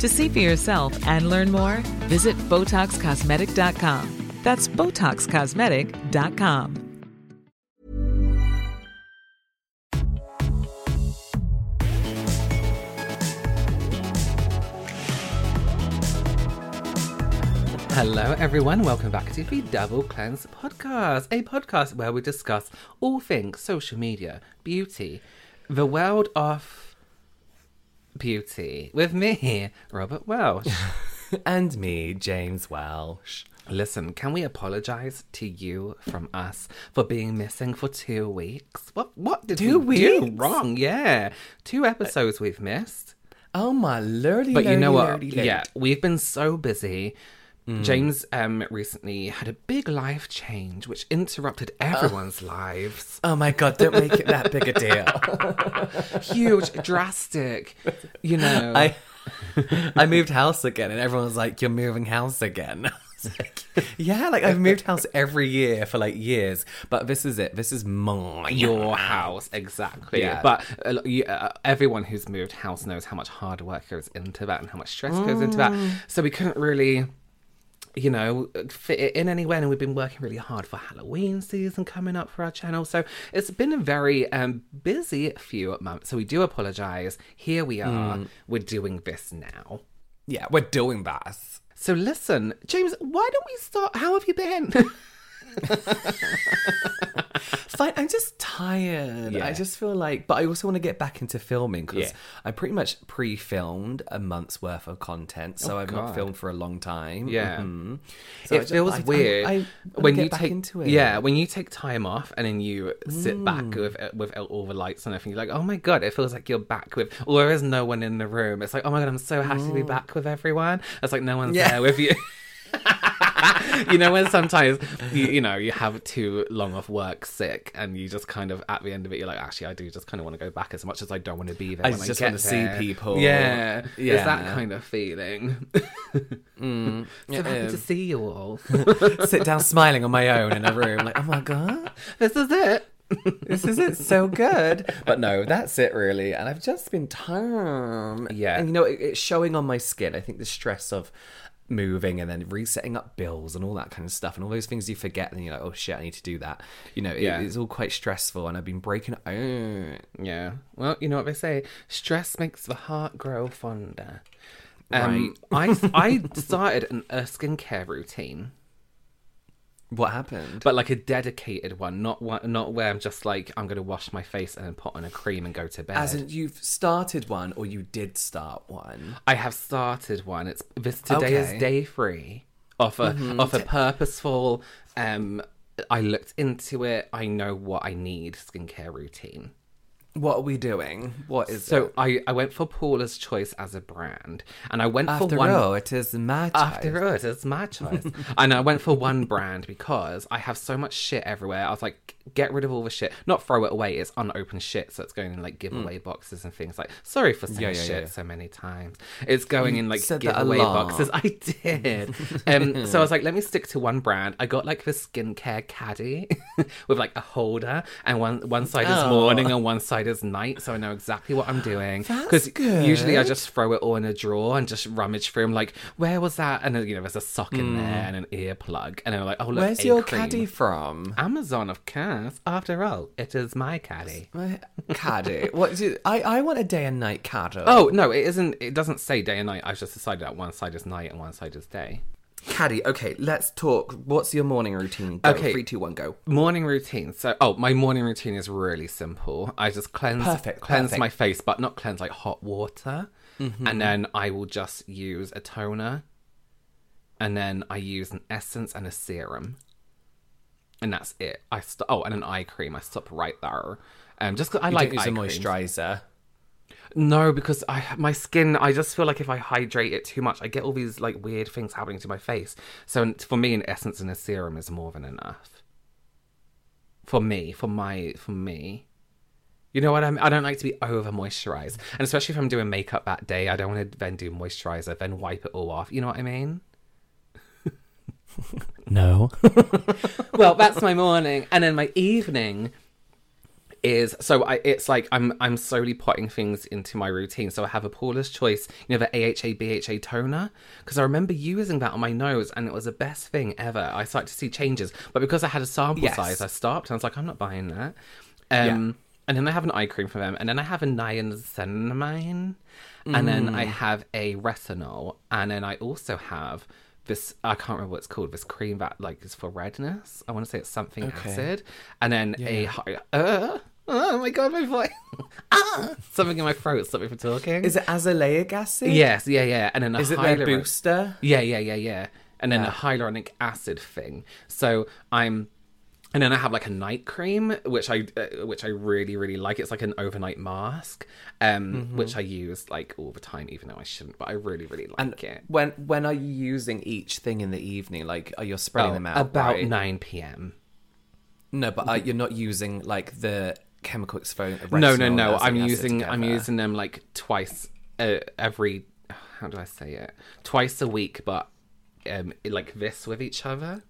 To see for yourself and learn more, visit BotoxCosmetic.com. That's BotoxCosmetic.com. Hello, everyone. Welcome back to the Double Cleanse podcast, a podcast where we discuss all things social media, beauty, the world of beauty with me, Robert Welsh. and me, James Welsh. Listen, can we apologize to you from us for being missing for two weeks? What what did Two we do wrong? Yeah, two episodes we've missed. Oh my lordy, But you know what? lordy, lordy. Yeah, we've been so busy. Mm. James um recently had a big life change which interrupted everyone's lives. Oh my god, don't make it that big a deal. Huge, drastic. You know. I I moved house again and everyone was like, You're moving house again. Like, yeah, like I've moved house every year for like years. But this is it. This is my your house exactly Yeah. but uh, you, uh, everyone who's moved house knows how much hard work goes into that and how much stress goes into that so we couldn't really you know fit it in anywhere and we've been working really hard for halloween season coming up for our channel. So it's been a very um busy few months. So we do apologize. Here we are. We're doing this now. Yeah, we're doing this. so listen james why don't we start how have you been Fine, I'm just tired. Yeah. I just feel like, but I also want to get back into filming because Yeah. I pretty much pre-filmed a month's worth of content, so Oh, I've God. not filmed for a long time. Yeah. Mhm. So it feels I- I- weird I, wanna when get you back take into it. yeah when you take time off and then you sit back Mm. with with all the lights and everything. You're like, oh my god, it feels like you're back with. Or there is no one in the room. It's like, oh my god, I'm so happy to be back with everyone. It's like no one's Mm. Yeah. there with you. you know when sometimes you, you know you have too long off work sick and you just kind of at the end of it you're like actually I do just kind of want to go back as much as I don't want to be there I just I get wanna see people. yeah yeah it's that kind of feeling Mm, so happy to see you all sit down smiling on my own in a room, like, oh my god, this is it this is it, so good. But no, that's it really. And I've just been tired. Yeah. and you know, it, it's showing on my skin. I think the stress of moving and then resetting up bills and all that kind of stuff and all those things you forget and you're like oh shit i need to do that you know it- Yeah. it's all quite stressful and i've been breaking oh, Yeah. Well, you know what they say: stress makes the heart grow fonder. Um, I I started an, a skincare routine, what happened but like a dedicated one, not one, not where I'm just like I'm gonna wash my face and then put on a cream and go to bed. as in you've started one or you did start one I have started one. It's this today Okay. Mm-hmm. is day three of a of a purposeful. Um, I looked into it. I know what I need skincare routine. What are we doing what is So it? I, I went for Paula's Choice as a brand, and I went after for one. all it is my After choice. all, it's my choice. and I went for one brand because I have so much shit everywhere. I was like, get rid of all the shit. Not throw it away. It's unopened shit, so it's going in like giveaway boxes and things. Like, sorry for saying. Yeah, yeah, shit yeah. so many times. It's going in like said that a giveaway boxes. I did. um, so I was like, let me stick to one brand. I got like the skincare caddy with like a holder, and one one side is Oh. morning and one side side is night, so I know exactly what I'm doing. That's usually I just throw it all in a drawer and just rummage through. I'm like, where was that? And then, you know, there's a sock in hmm. there and an earplug, and I'm like, oh look, Where's your cream. caddy from? Amazon, of course. After all, it is my caddy. My caddy. what? It? I I want a day and night caddy. Oh no, it isn't. It doesn't say day and night. I've just decided that one side is night and one side is day. Caddy. Okay, let's talk. What's your morning routine? Go. Okay. three, two, one, go. Morning routine. So, oh, my morning routine is really simple. I just cleanse, Perfect, cleanse perfect. my face, but not cleanse like hot water, Mm-hmm. and then I will just use a toner, and then I use an essence and a serum, and that's it. I st- oh, and an eye cream. I stop right there. Um, just 'cause I You like use eye a creams. No, because I my skin. I just feel like if I hydrate it too much, I get all these like weird things happening to my face. So for me, an essence and a serum is more than enough. For me, for my, for me. You know what I? I don't like to be over moisturized, and especially if I'm doing makeup that day, I don't want to then do moisturizer, then wipe it all off. You know what I mean? No. well, that's my morning, and then my evening is so I it's like I'm I'm slowly putting things into my routine. So I have a Paula's Choice, you know, the AHA BHA toner, because I remember using that on my nose, and it was the best thing ever. I started to see changes, but because I had a sample Yes. size, I stopped. And I was like, I'm not buying that. Um, and then I have an eye cream for them, and then I have a niacinamide, and then I have a retinol, and then I also have this I can't remember what it's called. This cream that like is for redness. I want to say it's something Okay. acid, and then a hy- uh, oh my god, my voice, ah, something in my throat. Me from talking. Is it azelaic acid? Yes, yeah, yeah, and then a Is it their hyaluronic- booster? Yeah, yeah, yeah, yeah, and then Yeah. a hyaluronic acid thing. So I'm. And then I have like a night cream, which I uh, which I really really like. It's like an overnight mask, um, Mm-hmm. which I use like all the time, even though I shouldn't. But I really really like And it. when when are you using each thing in the evening? Like, are you spreading Oh, them out? about right? nine p.m. No, but uh, you're not using like the chemical exfoliant. No, no, no. I'm using I'm using them like twice uh, every. How do I say it? Twice a week, but um, like this with each other.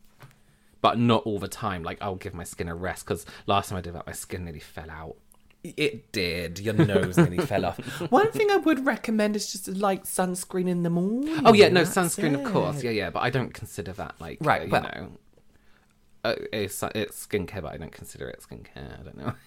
But not all the time. Like I'll give my skin a rest because last time I did that, my skin nearly fell out. It did. Your nose nearly fell off. One thing I would recommend is just like sunscreen in the morning. Oh yeah, no That's sunscreen, of course. Yeah, yeah. But I don't consider that like Right, uh, you but- know. Uh, it's, it's skincare, but I don't consider it skincare. I don't know.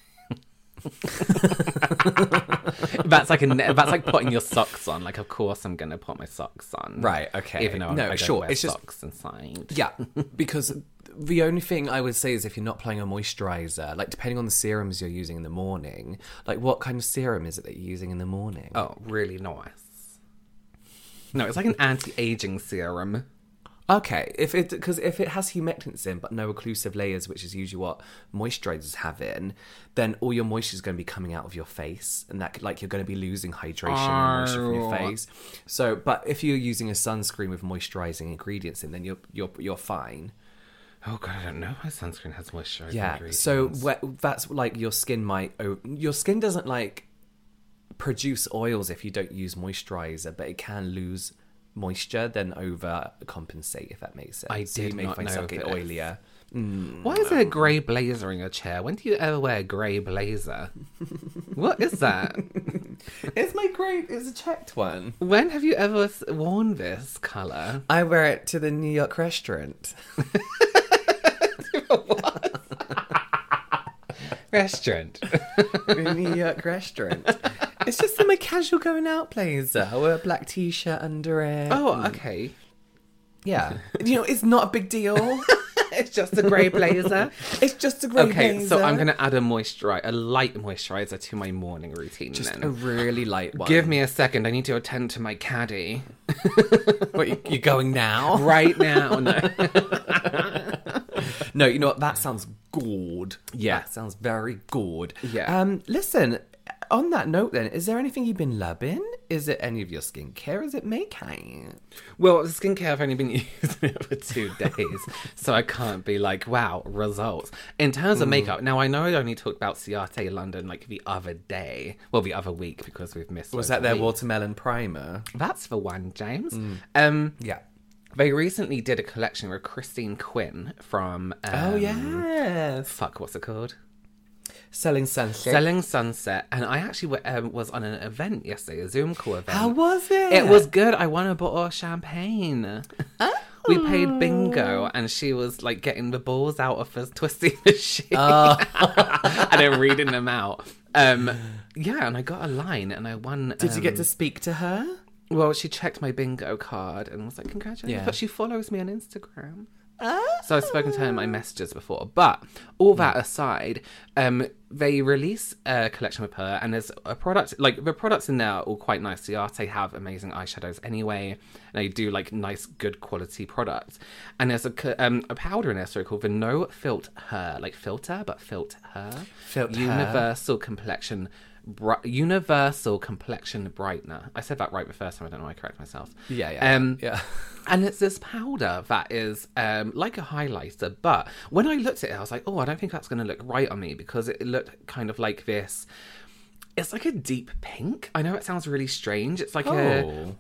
that's like a that's like putting your socks on. Like, of course, I'm gonna put my socks on. Right, okay. Even though No, I sure, it's just- socks inside. Yeah, because the only thing I would say is if you're not applying a moisturizer, like depending on the serums you're using in the morning, like what kind of serum is it that you're using in the morning? Oh, really nice. No, it's like an anti-aging serum. Okay, if it because if it has humectants in but no occlusive layers, which is usually what moisturizers have in, then all your moisture is going to be coming out of your face, and that like you're going to be losing hydration and moisture from your Oh. face. So, but if you're using a sunscreen with moisturizing ingredients in, then you're you're you're fine. Oh god, I don't know. My sunscreen has moisturizing. Yeah. ingredients. So wh- that's like your skin might o- your skin doesn't like produce oils if you don't use moisturizer, but it can lose moisture then over compensate if that makes sense. I So you did find know yourself oilier. Mm. Why is there a grey blazer in your chair? When do you ever wear a grey blazer? what is that? It's my great. It's a checked one. When have you ever worn this colour? I wear it to the New York restaurant. Restaurant. the New York restaurant. It's just my casual going out blazer. I wear a black t-shirt under it. oh, okay. yeah. You know, it's not a big deal. It's just a grey blazer. it's just a great okay, blazer. so I'm gonna add a moisturizer, a light moisturizer to my morning routine. just then. a really light one. Give me a second. I need to attend to my caddy What, you, you going now? right now. No. No, you know what? That sounds good. Yeah. That sounds very good. Yeah. Um, listen, on that note then, is there anything you've been loving? Is it any of your skincare? Is it makeup? Well, the skincare I've only been using it for two days, so I can't be like, wow, results. In terms of Mm. makeup, now I know I only talked about Ciate London like the other day, well, the other week because we've missed. Was that their weeks. watermelon primer? That's the one, James. Mm. Um, Yeah. They recently did a collection with Christine Quinn from. Um, Oh yes. Fuck, what's it called? Selling sunset. Selling Sunset, and I actually w- um, was on an event yesterday, a Zoom call event. How was it? It was good. I won a bottle of champagne. We played bingo, and she was like getting the balls out of her twisty machine, and then reading them out. Um, yeah, and I got a line, and I won. Did you get um, to speak to her? Well, she checked my bingo card and was like, "Congratulations!" Yeah. But she follows me on Instagram. So I've spoken to her in my messages before. But all that aside, um, they release a collection with her, and there's a product like the products in there are all quite nice. Ciate have amazing eyeshadows anyway, and they do like nice, good quality products. And there's a um, a powder in there, so called the No Filt Her, like filter, but Filt Her, Filt Her. Universal Complexion. Bri- Universal complexion brightener. I said that right the first time. I don't know why I correct myself. Yeah, yeah, Um, yeah. and it's this powder that is um, like a highlighter, but when I looked at it, I was like, oh, I don't think that's going to look right on me because it looked kind of like this. It's like a deep pink. I know it sounds really strange. It's like a. Oh.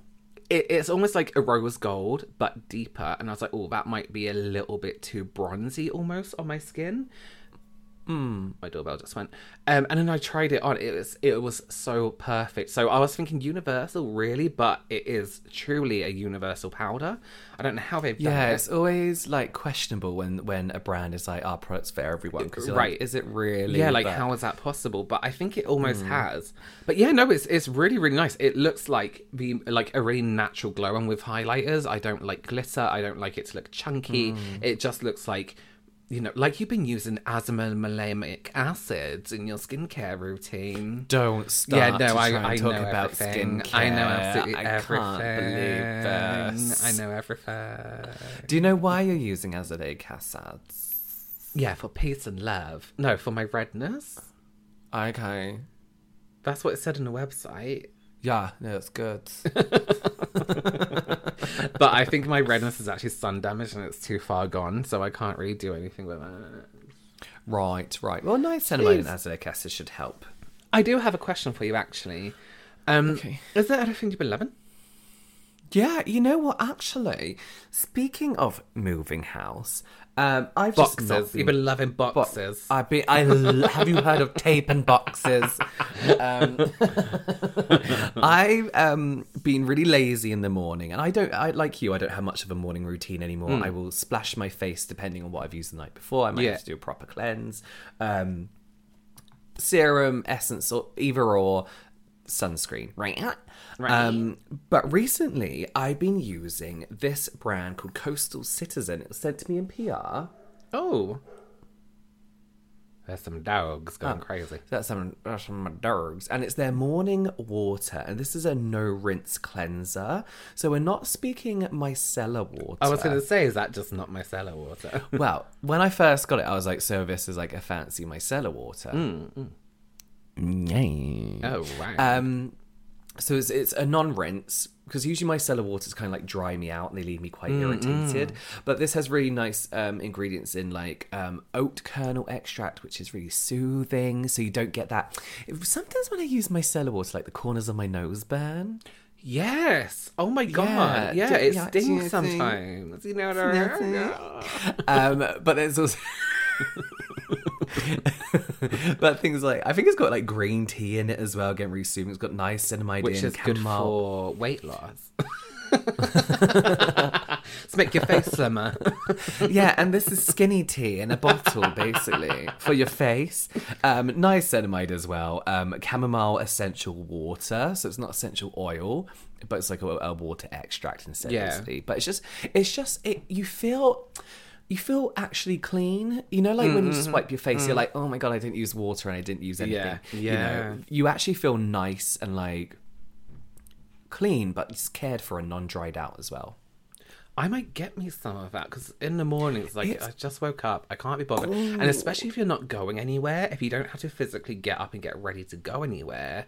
It, it's almost like a rose gold, but deeper. And I was like, oh, that might be a little bit too bronzy almost on my skin. Hmm. My doorbell just went. Um, and then I tried it on. It was it was so perfect. So I was thinking universal, really, but it is truly a universal powder. I don't know how they've done Yeah, it. it's always like questionable when when a brand is like our products for everyone Right. like, is it really? Yeah, like But- how is that possible? But I think it almost Hmm. has. But yeah, no, it's it's really really nice. It looks like the like a really natural glow, and with highlighters, I don't like glitter. I don't like it to look chunky. Hmm. It just looks like. You know, like you've been using azamalamic acids in your skincare routine. Don't start. Yeah, no, I, I talk know about everything. skincare. I know absolutely I everything. can't believe this. I know everything. Do you know why you're using azelaic acids? Yeah, for peace and love. No, for my redness. Okay. That's what it said on the website. Yeah, no, it's good. but I think my redness is actually sun damage and it's too far gone, so I can't really do anything with it. right, right. Well, niacinamide and azelaic acid should help. I do have a question for you, actually. Um, Okay. Is there anything you've been loving? Yeah, you know what? Actually, speaking of moving house, um, I've just not Boxes. You've been loving Bo- boxes. I've been. I have you heard of tape and boxes? Um, I've um, been really lazy in the morning, and I don't. I like you. I don't have much of a morning routine anymore. I will splash my face depending on what I've used the night before. I might Yeah. have to do a proper cleanse, um, serum, essence, or either or sunscreen. Right. Um, but recently, I've been using this brand called Coastal Citizen. It was sent to me in PR. oh. There's some dogs going Oh. crazy. That's some, that's some dogs. And it's their morning water. And this is a no rinse cleanser. So we're not speaking micellar water. I was going to say, is that just not micellar water? Well, when I first got it, I was like, so this is like a fancy micellar water. Mm, oh, wow. Um, so it's, it's a non-rinse because usually micellar waters kind of like dry me out and they leave me quite irritated. But this has really nice um, ingredients in like um, oat kernel extract, which is really soothing. So you don't get that. Sometimes when I use micellar water, like the corners of my nose burn. yes. Oh my god. Yeah, Yeah, it yeah, stings do you think- sometimes. You know what I mean? um, but there's also. but things like I think it's got like green tea in it as well. Getting really soothing. It's got niacinamide Which in, is good for weight loss. Let's make your face slimmer. yeah, and this is skinny tea in a bottle, basically, for your face. Um, niacinamide as well. Um, chamomile essential water, so it's not essential oil, but it's like a, a water extract instead. Yeah. But it's just, it's just, it. You feel. You feel actually clean, you know, like when you just wipe your face, you're like, "Oh my god, I didn't use water and I didn't use anything." Mm. Yeah, You yeah. know, you actually feel nice and like clean, but just cared for and non-dried out as well. I might get me some of that because in the morning it's like It's- I just woke up, I can't be bothered, and especially if you're not going anywhere, if you don't have to physically get up and get ready to go anywhere,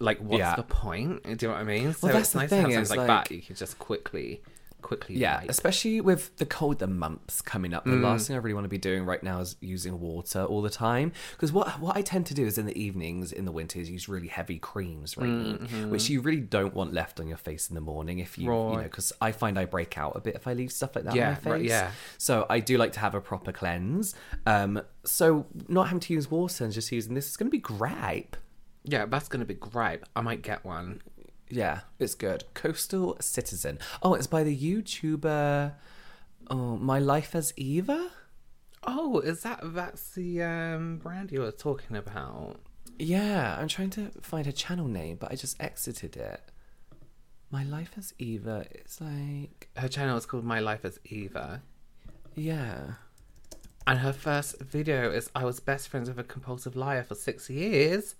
like what's Yeah. the point? Do you know what I mean? So Well, that's it's the nice thing, to have is, like, like- that you can just quickly quickly. Yeah, ripe. especially with the cold, the months coming up. The Mm. last thing I really want to be doing right now is using water all the time. Because what what I tend to do is in the evenings in the winter is use really heavy creams, right? Which you really don't want left on your face in the morning if you, you know, Mm-hmm. Because I find I break out a bit if I leave stuff like that Yeah, on my face. right, yeah. So I do like to have a proper cleanse. Um, so not having to use water and just using this is going to be great. Yeah, that's gonna be great. I might get one. Yeah, it's good. Coastal Citizen. Oh, it's by the YouTuber. Oh, My Life as Eva. Oh, is that that's the um, brand you were talking about? Yeah, I'm trying to find her channel name, but I just exited it. My Life as Eva. It's like Her channel is called My Life as Eva, yeah. and her first video is "I was best friends with a compulsive liar for six years."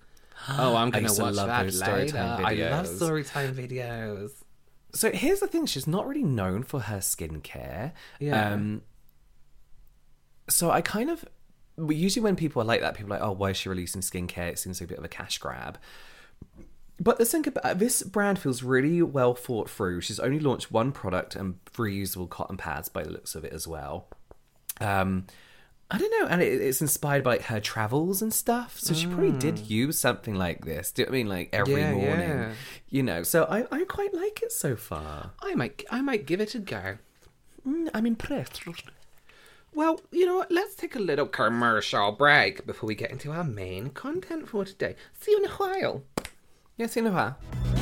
Oh, I'm gonna watch love that those later. Storytime I love videos. storytime videos. So here's the thing: she's not really known for her skincare. Yeah. Um, so I kind of usually when people are like that, people are like, "Oh, why is she releasing skincare?" It seems like a bit of a cash grab. But the thing about this brand feels really well thought through. She's only launched one product and reusable cotton pads by the looks of it as well. Um, I don't know, and it, it's inspired by like, her travels and stuff. So she probably did use something like this. Do you know what I mean? Like every Mm. Yeah, morning, yeah. you know. So I, I quite like it so far. I might, I might give it a go. Mm, I'm impressed. Well, you know what? Let's take a little commercial break before we get into our main content for today. See you in a while. Yes, in a while.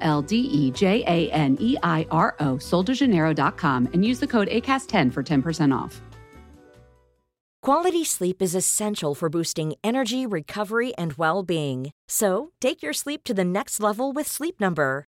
L D E J A N E I R O, soldejaneiro.com, and use the code ACAST10 for 10% off. Quality sleep is essential for boosting energy, recovery, and well being. So, take your sleep to the next level with Sleep Number.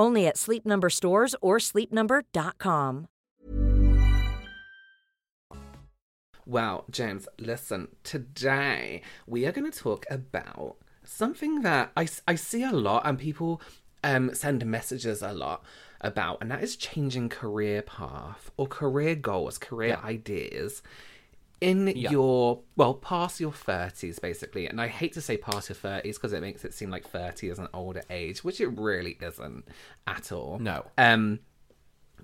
Only at Sleep Number stores or sleepnumber.com. Well, James, listen, today we are going to talk about something that I, I see a lot and people um, send messages a lot about, and that is changing career path or career goals, career ideas in your, well, past your 30s, basically. And I hate to say past your 30s because it makes it seem like 30 is an older age, which it really isn't at all. No. Um,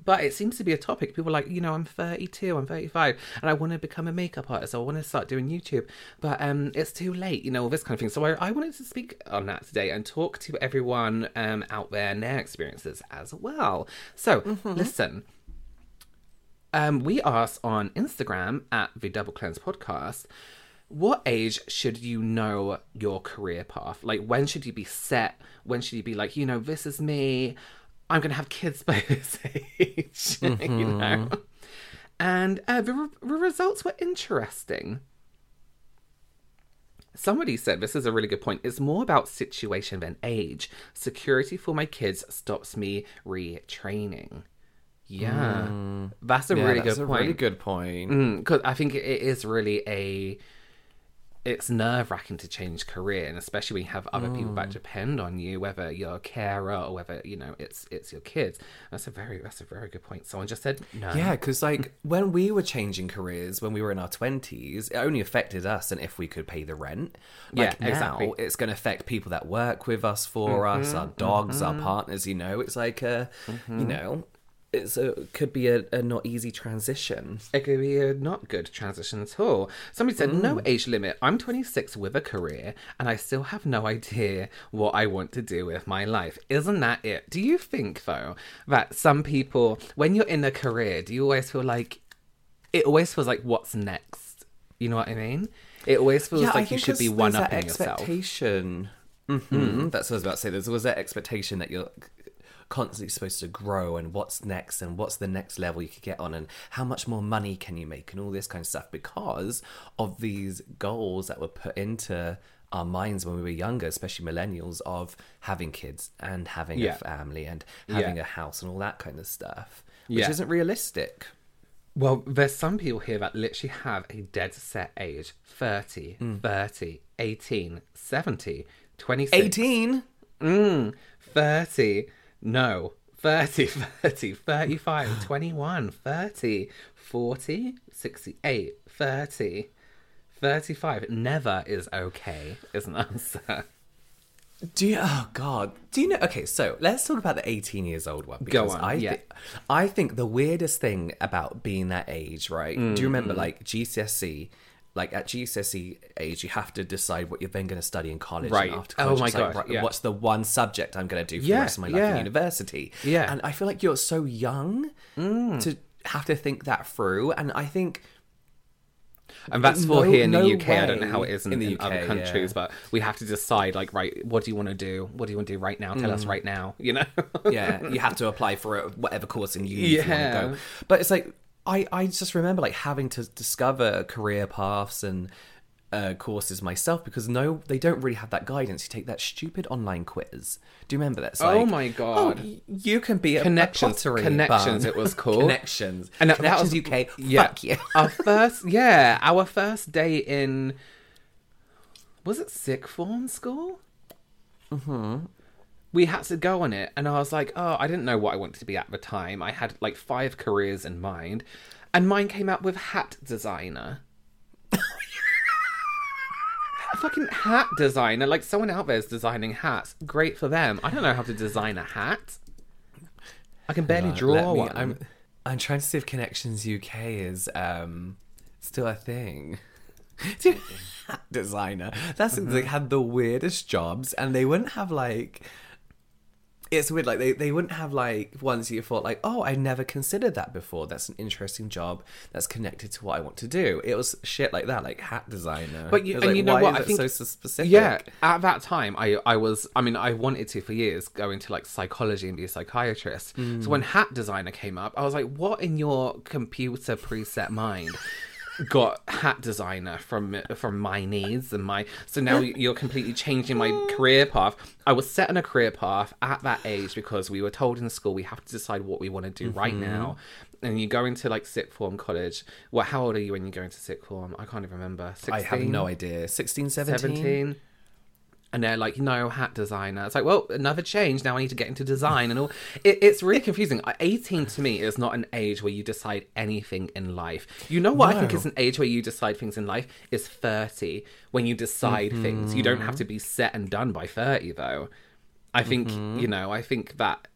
but it seems to be a topic. People are like, you know, I'm 32, I'm 35, and I want to become a makeup artist. I want to start doing YouTube, but um, it's too late, you know, all this kind of thing. So I, I wanted to speak on that today and talk to everyone um, out there and their experiences as well. So listen, um, we asked on Instagram at the Double Cleanse Podcast, what age should you know your career path? Like, when should you be set? When should you be like, you know, this is me. I'm going to have kids by this age, you know? And uh, the, re- the results were interesting. Somebody said this is a really good point. It's more about situation than age. Security for my kids stops me retraining. Yeah, mm. that's a Yeah, really that's good a point. really good point. Mm, because I think it is really a it's nerve wracking to change career, and especially when you have other people Mm. that depend on you, whether you're a carer or whether you know it's it's your kids. That's a very that's a very good point. Someone just said no. Yeah, because like when we were changing careers when we were in our twenties, it only affected us and if we could pay the rent. Like Yeah, now, exactly. it's going to affect people that work with us for us, our mm-hmm, dogs, our mm-hmm. partners. You know, it's like a, you mm-hmm. know, it's a could be a, a not easy transition. It could be a not good transition at all. Somebody said, no Mm. age limit. I'm 26 with a career and I still have no idea what I want to do with my life. Isn't that it? Do you think, though, that some people, when you're in a career, do you always feel like it always feels like what's next? You know what I mean? It always feels like you should be one upping yourself. expectation. hmm That's what I was about to say. There's always that expectation that you're constantly supposed to grow and what's next and what's the next level you could get on and how much more money can you make and all this kind of stuff because of these goals that were put into our minds when we were younger, especially millennials, of having kids and having Yeah. a family and having Yeah. a house and all that kind of stuff, which Yeah. isn't realistic. Well, there's some people here that literally have a dead set age 30, Mm. 30, 18, 70, 26. 18? Mm, 30. No. 30, 30, 35, 21, 30, 40, 68, 30, 35. Never is okay, is an answer. Do you? Oh God. Do you know? Okay, so let's talk about the 18 years old one. Because on, I, yeah. thi- I think the weirdest thing about being that age, right? Do you remember mm. like GCSE? Like at GCSE age, you have to decide what you're then going to study in college. Right. And after Oh my it's like, God, right, yeah. What's the one subject I'm going to do for Yeah, the rest of my life in university? Yeah. And I feel like you're so young mm. to have to think that through. And I think And that's for No- here in the no UK. I don't know how it is in, in the in UK, other countries, yeah. but we have to decide, like, right, what do you want to do? What do you want to do right now? Tell us mm. right now, you know? yeah, you have to apply for a, whatever course in uni if you want Yeah. to go. But it's like I, I just remember like having to discover career paths and uh, courses myself because no, they don't really have that guidance. You take that stupid online quiz. Do you remember that? It's Oh like, my God. oh, you can be a, Connexions. a pottery Connexions, bum. it was called. Connexions. And that- that was- UK. Yeah. Fuck you. our first, yeah, our first day in, was it sixth form school? Mm-hmm. We had to go on it, and I was like, oh, I didn't know what I wanted to be at the time. I had like five careers in mind, and mine came out with hat designer. Fucking hat designer. Like someone out there is designing hats. Great for them. I don't know how to design a hat. I can barely Right, draw me- one. I'm, I'm trying to see if Connexions UK is um, still a thing. hat Designer. That's Mm-hmm. they had the weirdest jobs, and they wouldn't have like. It's weird, like they, they wouldn't have like ones you thought like, oh, I never considered that before. That's an interesting job that's connected to what I want to do. It was shit like that, like hat designer. But you, and like, you know why what? is I think so specific. Yeah, at that time, I I was. I mean, I wanted to for years go into like psychology and be a psychiatrist. Mm. So when hat designer came up, I was like, what in your computer preset mind? Got hat designer from from my needs and my so now you're completely changing my career path i was set on a career path at that age because we were told in school we have to decide what we want to do right Mm-hmm. now and you go into like sixth form college well how old are you when you go into sixth form i can't even remember 16? I have no idea. 16, 17? 17 and they're like no hat designer. It's like well another change. Now i need to get into design and all. It, it's really confusing. Uh, 18 to me is not an age where you decide anything in life. You know what i think is an age where you decide things in life? Is 30 when you decide things. You don't have to be set and done by 30 though. I think you know i think that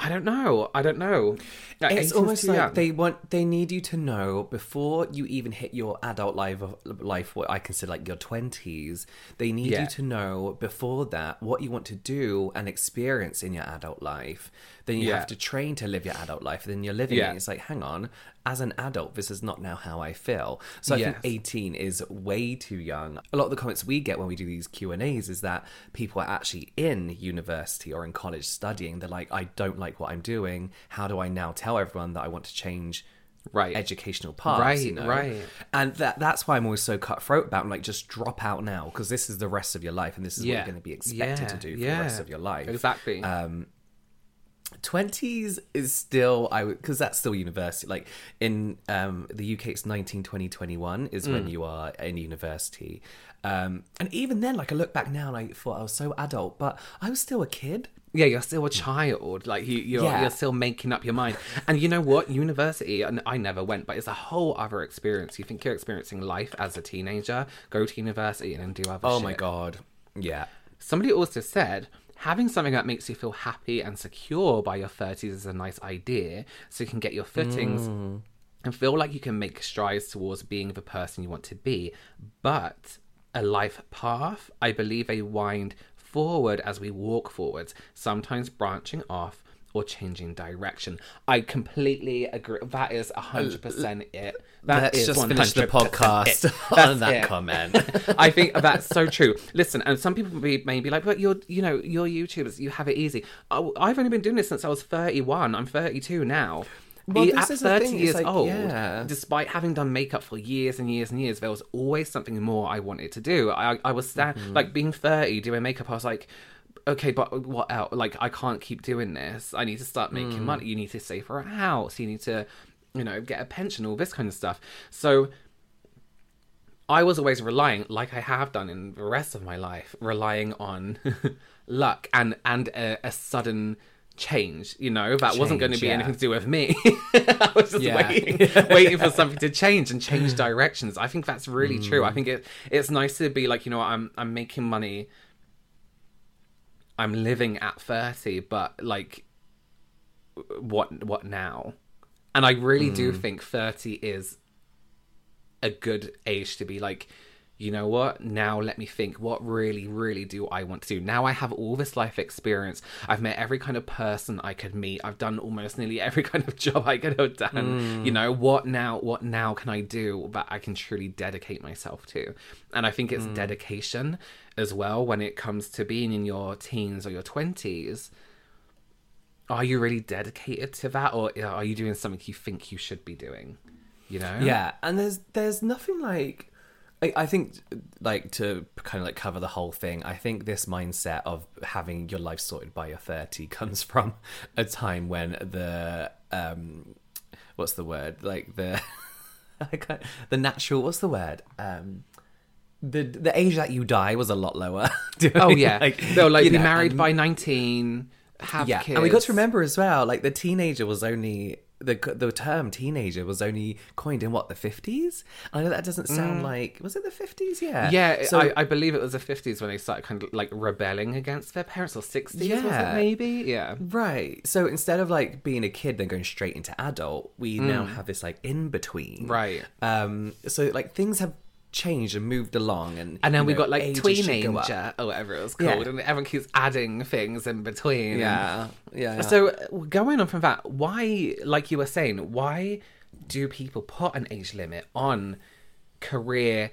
I don't know. I don't know. Like, 18 it's almost like young. they want they need you to know before you even hit your adult life life what i consider like your 20s they need Yeah. you to know before that what you want to do and experience in your adult life then you Yeah. have to train to live your adult life then you're living Yeah. it it's like hang on as an adult this is not now how i feel so i think 18 is way too young a lot of the comments we get when we do these q and a's is that people are actually in university or in college studying they're like i don't like what i'm doing how do i now tell everyone that i want to change Right. educational paths Right, you know? right. and that that's why i'm always so cutthroat about I'm like just drop out now because this is the rest of your life and this is what you're going to be expected Yeah, to do for yeah. the rest of your life Exactly. um Twenties is still I because that's still university. Like in um, the UK, it's 19, 20, 21 is Mm. when you are in university. Um, and even then, like I look back now, and I thought I was so adult, but I was still a kid. Yeah, you're still a child. Like you, you're Yeah. you're still making up your mind. And you know what? University, and I never went, but it's a whole other experience. You think you're experiencing life as a teenager? Go to university and then do other. Oh my god, yeah. Somebody also said having something that makes you feel happy and secure by your 30s is a nice idea, so you can get your footings. Mm. And feel like you can make strides towards being the person you want to be, but a life path, I believe they wind forward as we walk forwards, sometimes branching off or changing direction. I completely agree. That is 100% it. That Let's is just finish the podcast it. on that it. comment. I think that's so true. Listen, and some people be, may be like, but you're, you know, you're YouTubers, you have it easy. Oh, I've only been doing this since I was 31. I'm 32 now. Well, At 30 years like, old, yeah. despite having done makeup for years and years and years, there was always something more I wanted to do. I, I was sta- Mm-hmm. like being 30, doing makeup, I was like, okay, but what else? Like, I can't keep doing this. I need to start Mm. making money. You need to save for a house. You need to, you know, get a pension, all this kind of stuff. So I was always relying, like I have done in the rest of my life, relying on luck and and a, a sudden change. You know, that wasn't going to be yeah. anything to do with me. I was just Yeah. waiting, waiting for something to change and change directions. I think that's really true. I think it it's nice to be like, you know, I'm I'm making money. I'm living at thirty, but like, what what now? And I really do mm. think thirty is a good age to be like, you know what? Now let me think. What really, really do I want to do? Now I have all this life experience. I've met every kind of person I could meet. I've done almost nearly every kind of job I could have done. Mm. You know what now? What now can I do that I can truly dedicate myself to? And I think it's mm. dedication as well when it comes to being in your teens or your twenties. Are you really dedicated to that, or are you doing something you think you should be doing? You know? Yeah, and there's there's nothing like I, think like to kind of like cover the whole thing. I think this mindset of having your life sorted by your thirty comes from a time when the um what's the word like the the natural what's the word um the the age that you die was a lot lower. Do you know what I Oh yeah, like you be know, married and- by nineteen, have yeah, kids. and we got to remember as well, like the teenager was only the the term teenager was only coined in what the fifties. I know that doesn't sound like was it the fifties? Yeah, Mm. Yeah, So I, I believe it was the fifties when they started kind of like rebelling against their parents, or sixties, was it Yeah. maybe? Yeah. right. So instead of like being a kid then going straight into adult, we now have this like in between. Mm. Right. Um. So like things have changed and moved along, and And then we know, got like ages should go up. tweenager or whatever it was Yeah. called, and everyone keeps adding things in between. Yeah. Yeah. yeah. So going on from that, why, like you were saying, why do people put an age limit on career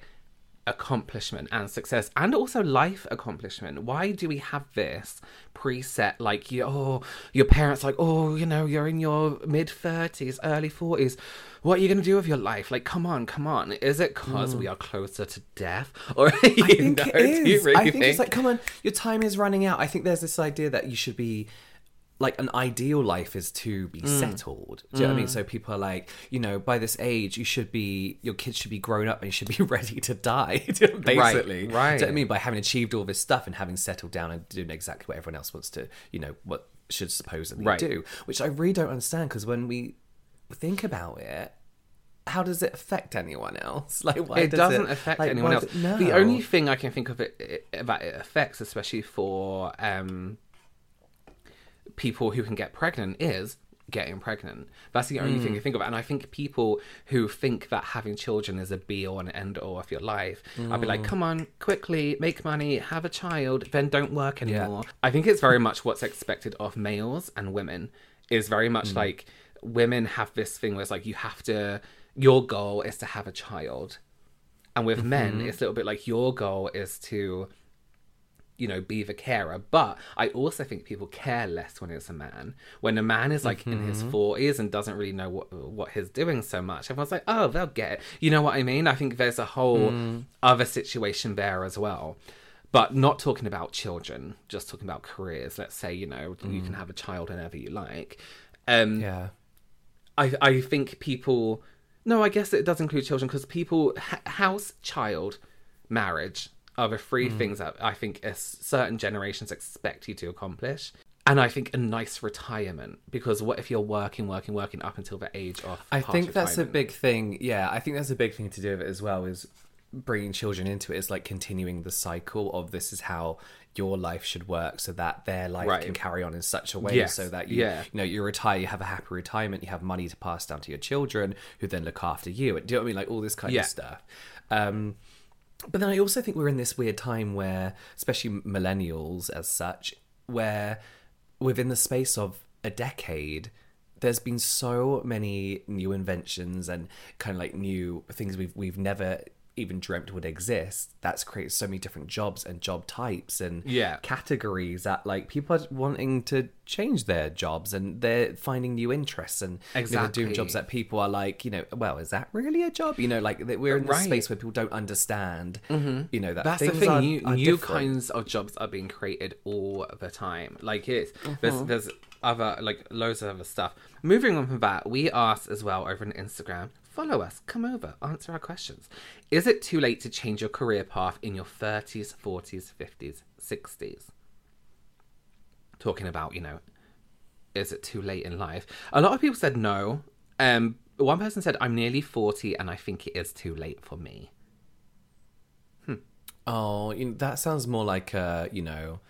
accomplishment and success and also life accomplishment why do we have this preset like you oh your parents like oh you know you're in your mid 30s early 40s what are you going to do with your life like come on come on is it because we mm. are closer to death or. I think know, it is. really I think, it's like, come on, your time is running out. I think there's this idea that you should be like an ideal life is to be Mm. settled. Do you know what I mean? So people are like, you know, by this age, you should be your kids should be grown up and you should be ready to die. basically, right. Do you know what I mean? By having achieved all this stuff and having settled down and doing exactly what everyone else wants to, you know, what should supposedly Right. do. Which I really don't understand because when we think about it. How does it affect anyone else? Like, why it does doesn't it, affect like, anyone else. it- no. The only thing I can think of it, it that it affects, especially for um, people who can get pregnant, is getting pregnant. That's the only thing Mm. you think of. And I think people who think that having children is a be all and end all of your life, I'll be like, Mm. come on, quickly make money, have a child, then don't work anymore. I think it's very much what's expected of males and women. Is very much Mm. like women have this thing where it's like you have to. Your goal is to have a child. And with men, Mm-hmm. it's a little bit like your goal is to, you know, be the carer. But I also think people care less when it's a man. When a man is like in his Mm-hmm. forties and doesn't really know what what he's doing so much, everyone's like, oh, they'll get it. You know what I mean? I think there's a whole Mm. other situation there as well. but not talking about children, just talking about careers. Let's say, you know, you can have a child whenever you like. Um, Yeah. I I think people. No, I guess it does include children because people h- house, child, marriage are the three things that I think a s- certain generations expect you to accomplish. And I think a nice retirement because what if you're working, working, working up until the age of? I think that's a big thing. Yeah, I think that's a big thing to do with it as well. Is bringing children into it is like continuing the cycle of this is how your life should work, so that their life Right. can carry on in such a way, Yes, so that you, yeah. you know, you retire, you have a happy retirement, you have money to pass down to your children, who then look after you. Do you know what I mean? Like all this kind Yeah. of stuff. Um, but then I also think we're in this weird time where, especially millennials as such, where within the space of a decade, there's been so many new inventions and kind of like new things we've we've never even dreamt would exist. That's created so many different jobs and job types and Yeah. categories that like people are wanting to change their jobs and they're finding new interests and you know, they're doing jobs that people are like, you know, well, is that really a job? You know, like we're in this Right. space where people don't understand, mm-hmm. you know, that That's the thing. are- new are new kinds of jobs are being created all the time. Like it's there's mm-hmm. there's other like loads of other stuff. Moving on from that, we asked as well over on Instagram. Follow us, come over, answer our questions. Is it too late to change your career path in your thirties, forties, fifties, sixties? Talking about you know, is it too late in life? A lot of people said no. Um, one person said I'm nearly forty and I think it is too late for me. Oh, that sounds more like a, you know,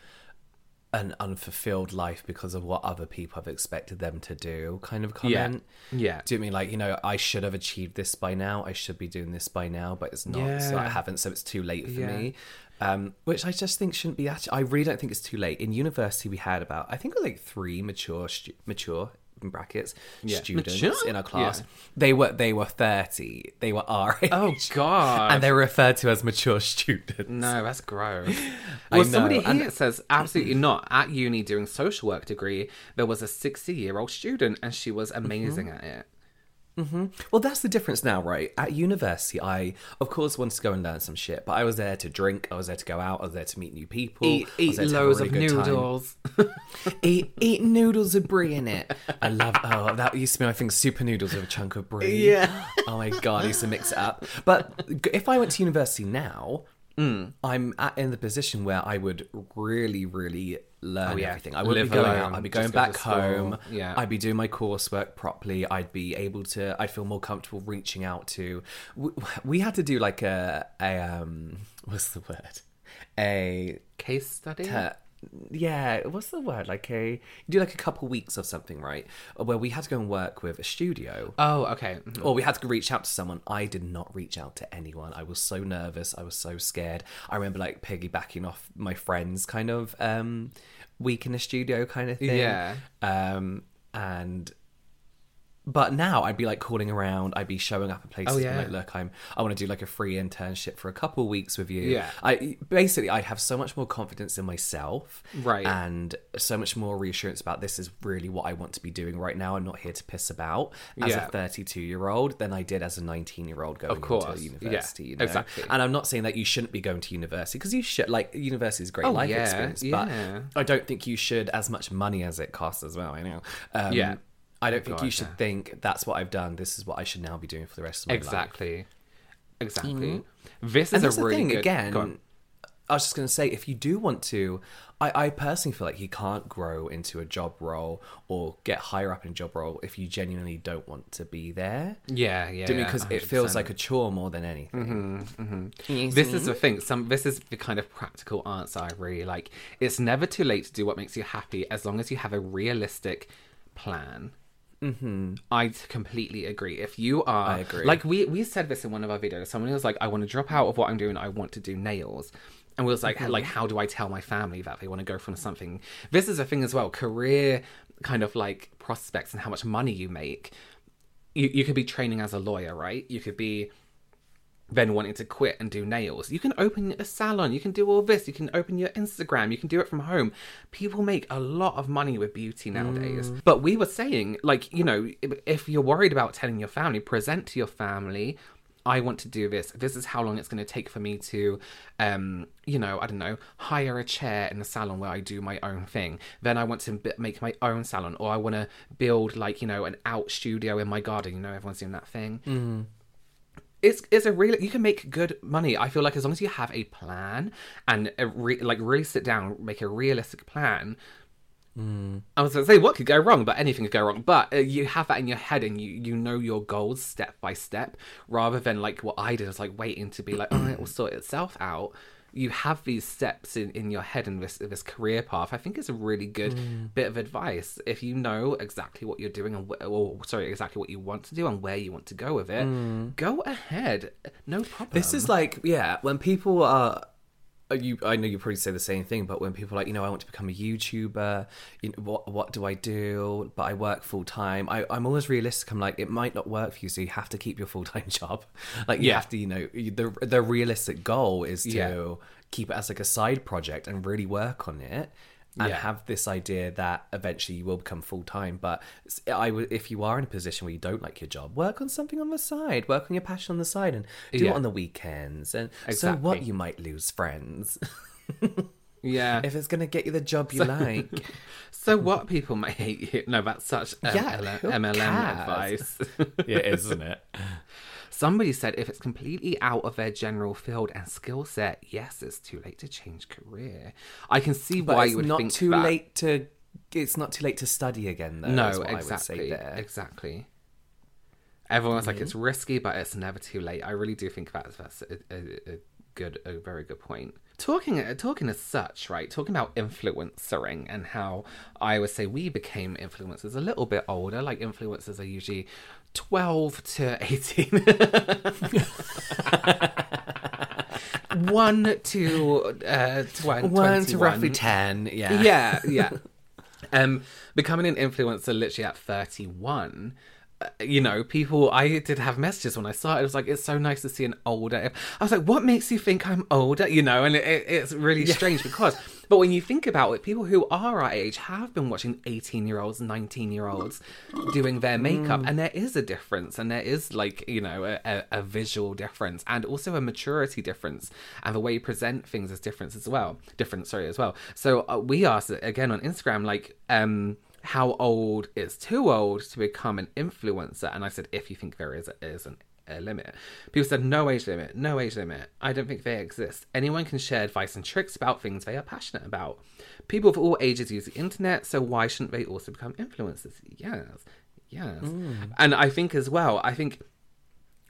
an unfulfilled life because of what other people have expected them to do kind of comment. Yeah. yeah. Do you mean like, you know, I should have achieved this by now, I should be doing this by now, but it's not. So I haven't, so it's too late for Yeah. me. Um, which I just think shouldn't be actually I really don't think it's too late. In university we had about I think it was like three mature stu- mature in brackets Yeah. students Mature? in our class. Yeah. They were they were 30. They were our age. Oh God! And they were referred to as mature students. No, that's gross. Well, somebody know, and- here says absolutely not. At uni doing social work degree, there was a 60 year old student and she was amazing Mm-hmm. at it. Mm-hmm. Well, that's the difference now, right? At university, I, of course, wanted to go and learn some shit, but I was there to drink, I was there to go out, I was there to meet new people. Eat, eat there to have a loads really of noodles. Eat, eat noodles with brie in it. I love, oh, that used to be my thing, super noodles with a chunk of brie. Yeah. Oh my God, I used to mix it up. But if I went to university now, Mm. I'm at, in the position where I would really, really learn Oh, yeah. everything. I wouldn't Live be going alone, out. I'd be going back school. home. Yeah. I'd be doing my coursework properly. I'd be able to. I'd feel more comfortable reaching out to. We, we had to do like a a um. What's the word? A Case study? Yeah, what's the word? Like a you do like a couple weeks of something, right? Where we had to go and work with a studio. Oh, okay. Mhm. Or we had to reach out to someone. I did not reach out to anyone. I was so nervous. I was so scared. I remember like piggybacking off my friends' kind of um, week in the studio kind of thing. Yeah. Um, and but now I'd be like calling around. I'd be showing up at places. Oh, yeah. Like, look, I'm. I want to do like a free internship for a couple of weeks with you. Yeah. I basically I'd have so much more confidence in myself. Right. And so much more reassurance about this is really what I want to be doing right now. I'm not here to piss about as Yeah. a 32 year old than I did as a 19 year old going course. into Yeah, university. you know? exactly. And I'm not saying that you shouldn't be going to university because you should. Like university is a great Oh, life experience, yeah. but I don't think you should as much money as it costs as well. I know. Um, Yeah. I don't oh, think God, you should yeah. think that's what I've done. This is what I should now be doing for the rest of my life. Exactly. Exactly. Mm-hmm. This is And a really thing good. again. go. I was just going to say, if you do want to, I, I personally feel like you can't grow into a job role or get higher up in a job role if you genuinely don't want to be there. Yeah, yeah. Do you know what yeah, because it feels like a chore more than anything. Mm-hmm, mm-hmm. This is the thing. Some this is the kind of practical answer I really like. It's never too late to do what makes you happy as long as you have a realistic plan. Mm-hmm. I completely agree. If you are, I agree. Like we we said this in one of our videos. Someone was like, "I want to drop out of what I'm doing. I want to do nails." And we was like, like, how do I tell my family that they want to go from something? This is a thing as well. Career kind of like prospects and how much money you make. You you could be training as a lawyer, right? You could be then wanting to quit and do nails. You can open a salon, you can do all this, you can open your Instagram, you can do it from home. People make a lot of money with beauty nowadays. But we were saying, like, you know, if- you're worried about telling your family, present to your family I want to do this. This is how long it's going to take for me to, um, you know, I don't know, hire a chair in a salon where I do my own thing. Then I want to b- make my own salon, or I want to build like you know an out studio in my garden. You know, everyone's doing that thing. Mm-hmm. It's it's a real you can make good money. I feel like as long as you have a plan and a re- like really sit down, make a realistic plan. I was going to say what could go wrong, but anything could go wrong. But uh, you have that in your head, and you you know your goals step by step, rather than like what I did is like waiting to be like, oh, it will sort itself out. You have these steps in, in your head in this this career path. I think it's a really good mm. bit of advice. If you know exactly what you're doing and wh- or sorry, exactly what you want to do and where you want to go with it, mm. go ahead. No problem. This is like, yeah, when people are. Uh, You, I know you probably say the same thing, but when people are like, you know, I want to become a YouTuber. You know, what what do I do? But I work full time. I'm always realistic. I'm like, it might not work for you, so you have to keep your full time job. Like, you Yeah. have to, you know, the the realistic goal is to Yeah. keep it as like a side project and really work on it. And Yeah. have this idea that eventually you will become full time. But s- I would, if you are in a position where you don't like your job, work on something on the side. Work on your passion on the side, and do Yeah. it on the weekends. And so what? You might lose friends yeah. if it's gonna get you the job you like. So what people may hate you? No, that's such um, Yeah, L- MLM cares? advice. yeah, isn't it? Somebody said if it's completely out of their general field and skill set, yes, it's too late to change career. I can see But why it's you would not think too that. late to. It's not too late to study again, though. No, exactly, I would say there. exactly. Everyone's like, it's Mm-hmm. risky, but it's never too late. I really do think that's that's a, a, a good, a very good point. Talking, uh, talking as such, right? Talking about influencering and how I would say we became influencers a little bit older. Like influencers are usually twelve to eighteen. One to uh, twen- One to roughly ten. Yeah. Yeah, yeah. um, becoming an influencer literally at 31. You know, people. I did have messages when I started. It was like, it's so nice to see an older. I was like, what makes you think I'm older? You know, and it, it, it's really strange because. But when you think about it, people who are our age have been watching 18 year olds, 19 year olds doing their makeup, and there is a difference, and there is like you know a, a, a visual difference, and also a maturity difference, and the way you present things is different as well. Different, sorry, as well. So uh, we asked again on Instagram, like, um, how old is too old to become an influencer? And I said, if you think there is a, is an, a limit. People said, no age limit, no age limit. I don't think they exist. Anyone can share advice and tricks about things they are passionate about. People of all ages use the internet, so why shouldn't they also become influencers? Yes, yes. And I think as well, I think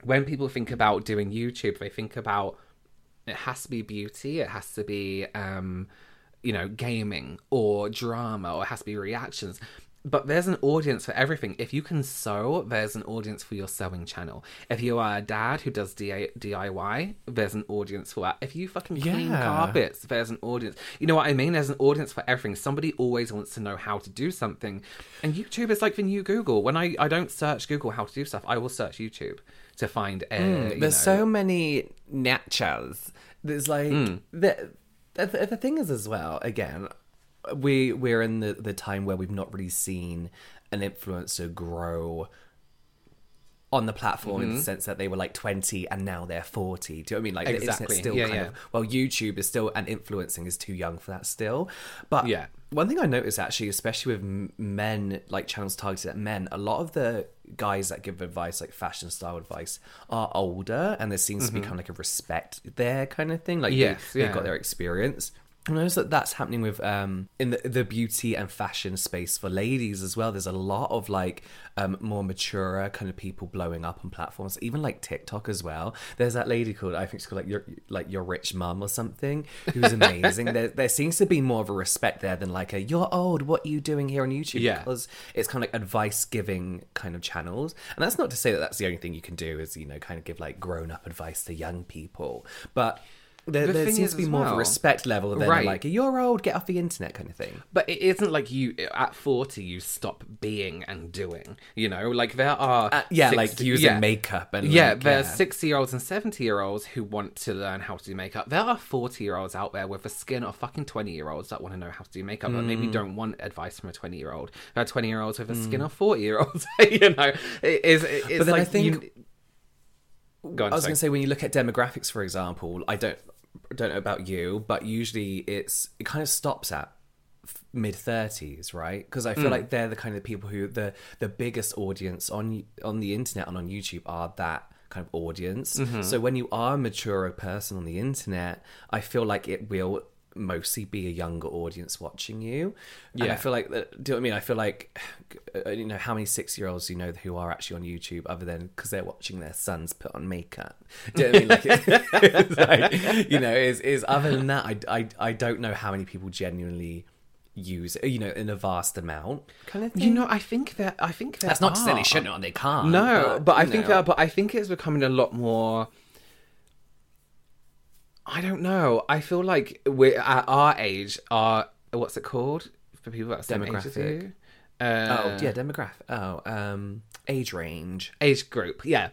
when people think about doing YouTube, they think about it has to be beauty, it has to be um, you know, gaming or drama or it has to be reactions. But there's an audience for everything. If you can sew, there's an audience for your sewing channel. If you are a dad who does D- DIY, there's an audience for that. If you fucking clean Yeah. carpets, there's an audience. You know what I mean? There's an audience for everything. Somebody always wants to know how to do something. And YouTube is like the new Google. When I, I don't search Google how to do stuff, I will search YouTube to find a. Hmm, you There's know- so many nachos. There's like hmm. the, the the thing is as well. Again, we we're in the the time where we've not really seen an influencer grow on the platform in the sense that they were like 20 and now they're 40 do you know what i mean like Exactly. still Yeah, kind yeah. of well youtube is still and influencing is too young for that still but Yeah. one thing I noticed actually, especially with men, like channels targeted at men, a lot of the guys that give advice, like fashion style advice, are older, and there seems to be kind of like a respect there, kind of thing. Like Mm-hmm. Yes, they, yeah. have got their experience. I noticed that that's happening with um in the, the beauty and fashion space for ladies as well. There's a lot of like um more mature kind of people blowing up on platforms, even like TikTok as well. There's that lady called I think she's called like your like your rich mum or something, who's amazing. there there seems to be more of a respect there than like a you're old, what are you doing here on YouTube? Yeah. Because it's kind of like advice giving kind of channels, and that's not to say that that's the only thing you can do is you know kind of give like grown up advice to young people, but. There, The there seems to be more of a respect level than Right. like you're old, get off the internet kind of thing. But it isn't like you at forty you stop being and doing. You know, like there are Uh, yeah, 60 like using makeup and yeah, like, there's yeah. sixty year olds and seventy year olds who want to learn how to do makeup. There are forty year olds out there with the skin of fucking twenty year olds that want to know how to do makeup, but Mm. maybe don't want advice from a twenty year old. There are twenty year olds with the skin of forty year olds. you know, it is. It's But then like I think you- Go on, I was going to say when you look at demographics, for example, I don't don't know about you, but usually it's it kind of stops at mid thirties, right? Because I Mm. feel like they're the kind of people who the the biggest audience on on the internet and on YouTube are that kind of audience. Mm-hmm. So when you are a mature person on the internet, I feel like it will mostly be a younger audience watching you. And Yeah. I feel like that, do you know what I mean? I feel like uh, you know how many six year olds you know who are actually on YouTube other than because they're watching their sons put on makeup. Do you know what I mean? Like, it's like, you know, is is other than that, I, I I don't know how many people genuinely use it, you know in a vast amount kind of thing. You know, I think that I think that that's not to say they shouldn't or they can't. No, but, I you think know. that, but I think it's becoming a lot more. I don't know. I feel like we're at our age. Our what's it called for people that are same age as Demographic. you? Uh, oh yeah, demographic. Oh, um, age range. age group. Yeah,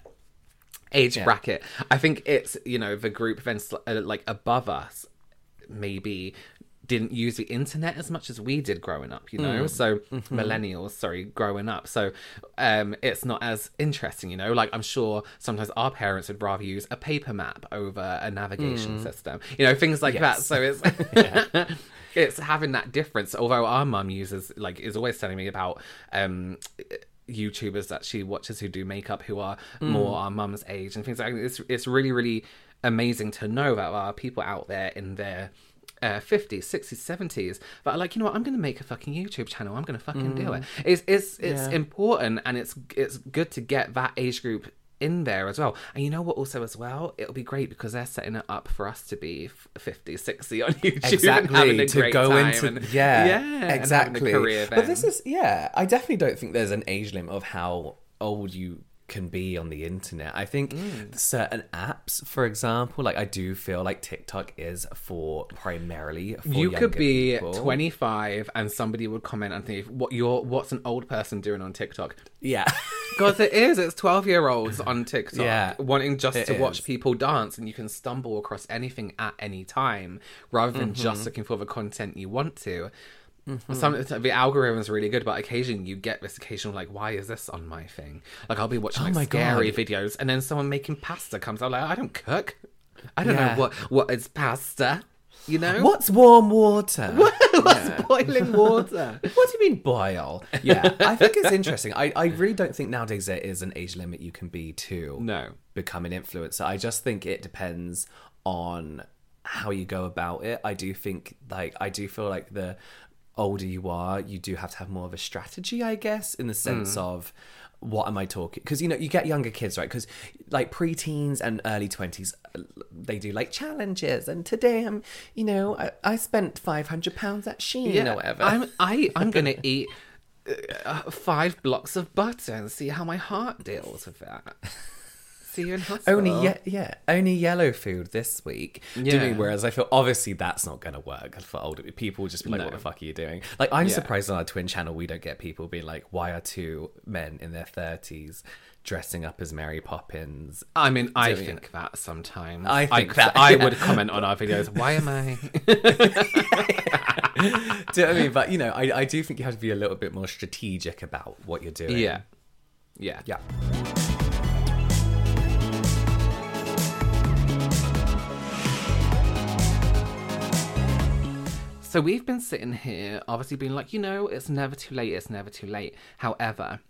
age Yeah. bracket. I think it's you know the group then uh, like above us maybe didn't use the internet as much as we did growing up you know? So millennials sorry growing up. So um it's not as interesting you know? Like i'm sure sometimes our parents would rather use a paper map over a navigation system you know things like that. So it's it's having that difference. Although our mum uses like is always telling me about um YouTubers that she watches who do makeup who are more our mum's age and things like that. It's it's really really amazing to know that there are people out there in their uh, 50s, 60s, 70s But are like, you know what, I'm going to make a fucking YouTube channel. I'm going to fucking do it. It's it's it's Yeah. important and it's it's good to get that age group in there as well. And you know what also as well, it'll be great because they're setting it up for us to be f- 50, 60 on YouTube exactly to go into and- yeah yeah, exactly career but this is yeah i definitely don't think there's an age limit of how old you can be on the internet i think Mm. certain apps for example like i do feel like tiktok is for primarily for you could be people. 25 and somebody would comment and think what you're what's an old person doing on tiktok yeah because it is it's 12 year olds on tiktok Yeah, wanting just to watch people dance and you can stumble across anything at any time rather than Mm-hmm. just looking for the content you want to Mm-hmm. Some the algorithm is really good, but occasionally you get this occasional like, why is this on my thing? Like I'll be watching Oh like my scary God. videos, and then someone making pasta comes out. Like I don't cook, I don't Yeah. know what what is pasta. You know what's warm water What's boiling water? What do you mean boil? Yeah, I think it's interesting. I, I really don't think nowadays there is an age limit you can be to No. become an influencer. I just think it depends on how you go about it. I do think like I do feel like the older you are, you do have to have more of a strategy, I guess, in the sense mm. of what am I talking? Because you know you get younger kids, right? Because like preteens and early twenties, uh, they do like challenges. And today I'm, you know, I, I spent five hundred pounds at Shein or whatever. I'm I I'm gonna eat uh, uh, five blocks of butter and see how my heart deals with that. See you in hospital. Only ye- yeah, only yellow food this week. Do you know what I mean? Yeah. Whereas I feel obviously that's not going to work for older people. Just be like, No. what the fuck are you doing? Like I'm Yeah. surprised on our twin channel we don't get people being like, why are two men in their thirties dressing up as Mary Poppins? I mean, I Doing think that sometimes. I think that, I yeah. would comment on our videos. Why am I? do you know what I mean? But you know, I, I do think you have to be a little bit more strategic about what you're doing. yeah, yeah, yeah. So we've been sitting here, obviously being like, you know, it's never too late. It's never too late. However,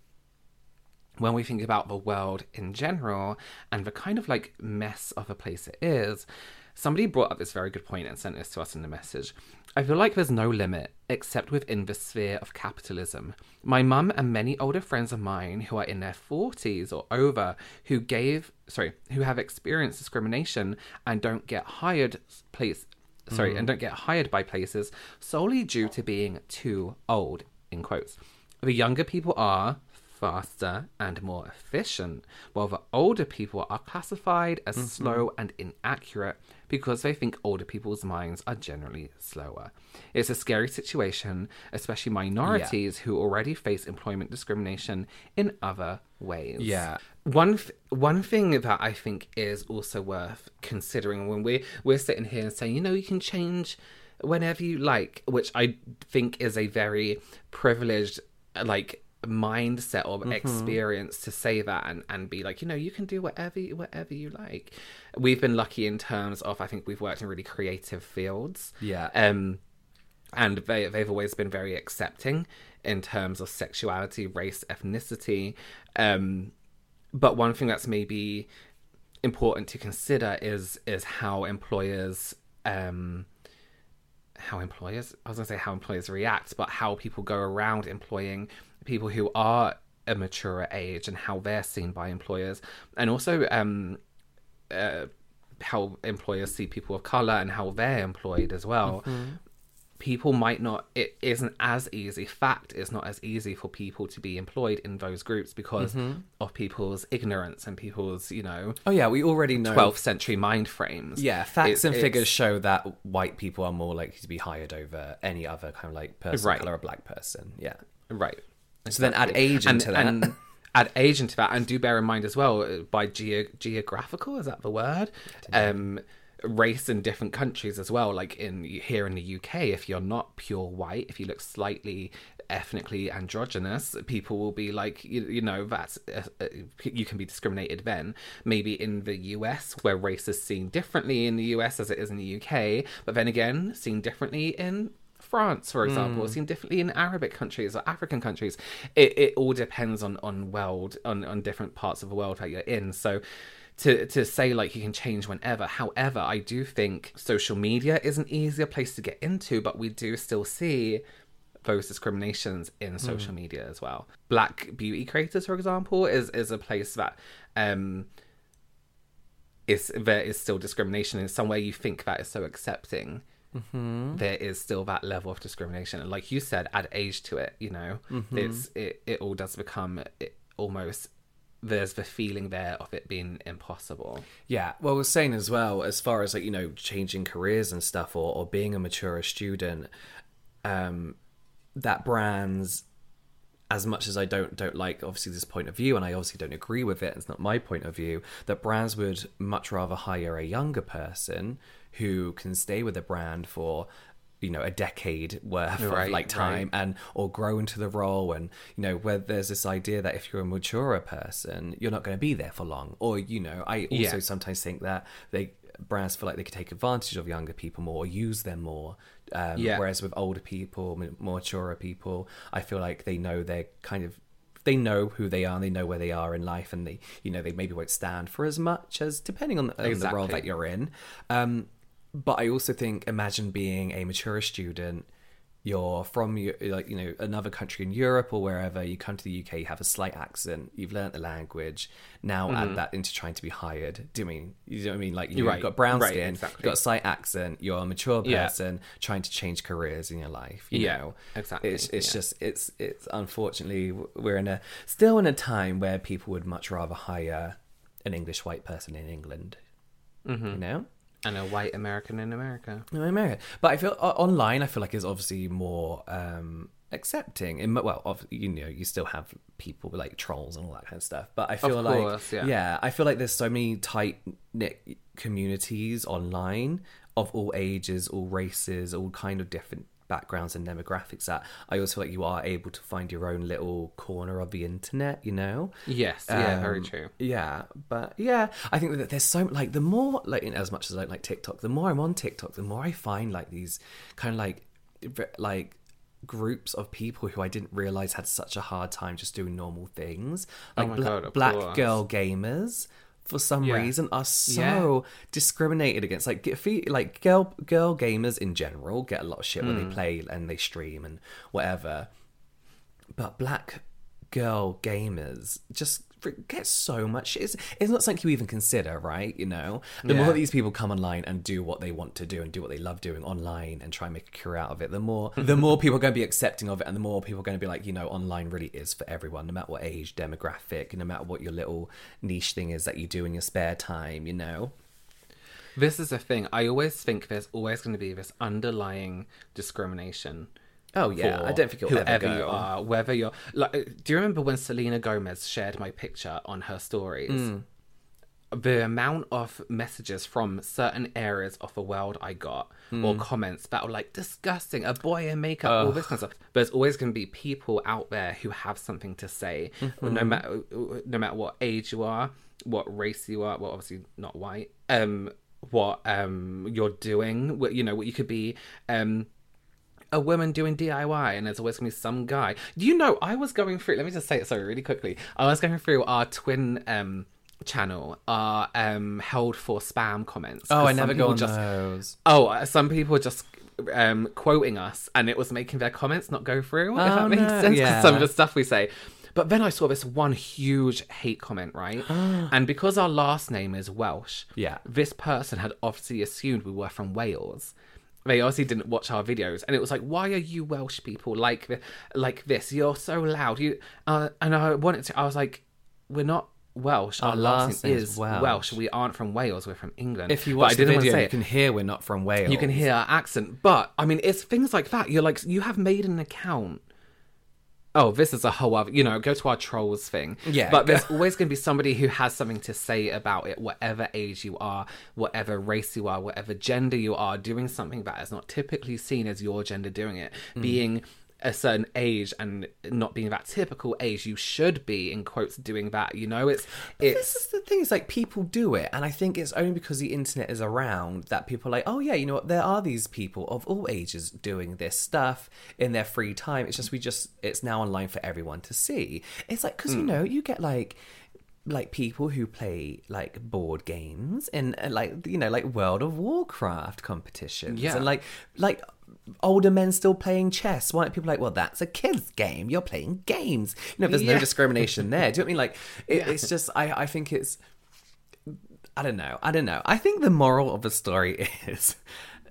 when we think about the world in general and the kind of like mess of a place it is, somebody brought up this very good point and sent this to us in the message. I feel like there's no limit except within the sphere of capitalism. My mum and many older friends of mine who are in their 40s or over who gave, sorry, who have experienced discrimination and don't get hired place sorry, mm. and don't get hired by places solely due to being too old, in quotes. The younger people are faster and more efficient, while the older people are classified as mm-hmm. slow and inaccurate because they think older people's minds are generally slower. It's a scary situation, especially minorities who already face employment discrimination in other ways. Yeah. One th- one thing that I think is also worth considering when we we're sitting here and saying, you know, you can change whenever you like, which I think is a very privileged like mindset or experience to say that and, and be like, you know, you can do whatever you- whatever you like. We've been lucky in terms of I think we've worked in really creative fields. Yeah. Um and they they've always been very accepting in terms of sexuality, race, ethnicity. Um but one thing that's maybe important to consider is is how employers um how employers I was gonna say how employers react, but how people go around employing people who are a mature age and how they're seen by employers, and also um, uh, how employers see people of color and how they're employed as well. People might not. It isn't as easy. Fact, it's not as easy for people to be employed in those groups because of people's ignorance and people's, you know, Oh yeah, we already know. 12th century mind frames. Yeah, facts It's- and figures show that white people are more likely to be hired over any other kind of like person Right. color or black person. Yeah. Right. So then add age and, into that. And add age into that, and do bear in mind as well uh, by geo- geographical is that the word? Um, race in different countries as well. Like in here in the UK, if you're not pure white, if you look slightly ethnically androgynous, people will be like, you, you know, that's uh, uh, you can be discriminated. Then maybe in the US, where race is seen differently in the US as it is in the UK, but then again seen differently in France, for example, or seen differently in Arabic countries or African countries. It, it all depends on on world on on different parts of the world that you're in. So to to say like you can change whenever. However, I do think social media is an easier place to get into, but we do still see those discriminations in social mm. media as well. Black beauty creators, for example, is is a place that um is there is still discrimination. In some way you think that is so accepting. Mm-hmm. There is still that level of discrimination. And like you said add age to it you know? Mm-hmm. It's it, it all does become almost there's the feeling there of it being impossible Yeah, well, we're saying as well, as far as like you know, changing careers and stuff, or or being a mature student, um, that brands, as much as I don't don't like obviously this point of view, and I obviously don't agree with it, it's not my point of view. That brands would much rather hire a younger person who can stay with a brand for you know a decade worth Right, of like time right. and or grow into the role and you know where there's this idea that if you're a maturer person you're not going to be there for long or you know i also Yeah. sometimes think that they brands feel like they could take advantage of younger people more or use them more um, Yeah. whereas with older people more maturer people i feel like they know they're kind of they know who they are and they know where they are in life and they you know they maybe won't stand for as much as depending on, on the role that you're in um but I also think imagine being a mature student. You're from like you know another country in Europe or wherever. You come to the UK, you have a slight accent. You've learnt the language. Now add that into trying to be hired. Do you mean you know what I mean? Like you've Mm-hmm. Right, got brown right, skin, exactly. you've got a slight accent. You're a mature Yeah. person trying to change careers in your life. You Yeah, know exactly, It's it's yeah. just it's it's unfortunately we're in a still in a time where people would much rather hire an English white person in England. Mm-hmm. You know. And a white american in america No, America. But I feel o- online. I feel like is obviously more um, accepting. In well, of, you know, you still have people like trolls and all that kind of stuff. But I feel like course, yeah. I feel like there's so many tight knit communities online of all ages, all races, all kind of different backgrounds and demographics. That I also feel like you are able to find your own little corner of the internet. You know. yes yeah very Um, true Yeah, but yeah, I think that there's so like the more like in as much as I don't like TikTok, the more I'm on TikTok, the more I find like these kind of like like groups of people who I didn't realize had such a hard time just doing normal things, like Oh bla- God, black girl gamers. For some Yeah. reason, are so Yeah. discriminated against. Like, like girl girl gamers in general get a lot of shit when Hmm. they play and they stream and whatever but black girl gamers just get so much. It's, it's not something you even consider, right? You know, the more these people come online and do what they want to do and do what they love doing online and try and make a career out of it, the more the more people are going to be accepting of it, and the more people are going to be like, you know, online really is for everyone, no matter what age, demographic, no matter what your little niche thing is that you do in your spare time. You know, This is a thing. I always think there's always going to be this underlying discrimination. Oh, yeah. I don't think it'll ever whoever you are, whether you're like. Do you remember when Selena Gomez shared my picture on her stories? Mm. the amount of messages from certain areas of the world I got or comments that were like disgusting, a boy in makeup, all this kind of stuff. There's always going to be people out there who have something to say, no matter no matter what age you are, what race you are. Well, obviously not white. Um, what um you're doing, what you know, what you could be. Um, a woman doing DIY and there's always gonna be some guy. Do you know I was going through let me just say it sorry really quickly. I was going through our twin um channel, our um held for spam comments. Oh, I never go on just those. Oh, uh, some people just um quoting us and it was making their comments not go through, if Oh, that makes no, sense. yeah. Some of the stuff we say. But then I saw this one huge hate comment, right? and because our last name is Welsh, Yeah. this person had obviously assumed we were from Wales. They obviously didn't watch our videos, and it was like, "Why are you Welsh people like th- like this? You're so loud." You uh, and I wanted to. I was like, "We're not Welsh. Our, Our last, name is Welsh. Welsh. We aren't from Wales. We're from England." If you But watch I the video, say you can hear we're not from Wales. You can hear our accent, but I mean, it's things like that. You're like, you have made an account. Oh, this is a whole other, you know, go to our trolls thing. Yeah. But there's always going to be somebody who has something to say about it, whatever age you are, whatever race you are, whatever gender you are, doing something that is not typically seen as your gender doing it, Mm. being a certain age and not being that typical age you should be in quotes doing that you know it's This it's is the thing. It's like people do it, and I think it's only because the internet is around that people are like, oh yeah, you know what? There are these people of all ages doing this stuff in their free time. It's just we just it's now online for everyone to see. It's like because you hmm. know you get like like people who play like board games and uh, like you know like World of Warcraft competitions Yeah. and like like older men still playing chess. Why people like, well, that's a kid's game. You're playing games. You know, there's no discrimination there. Do you know what I mean? Like it, it's just I I think it's I don't know. I don't know. I think the moral of the story is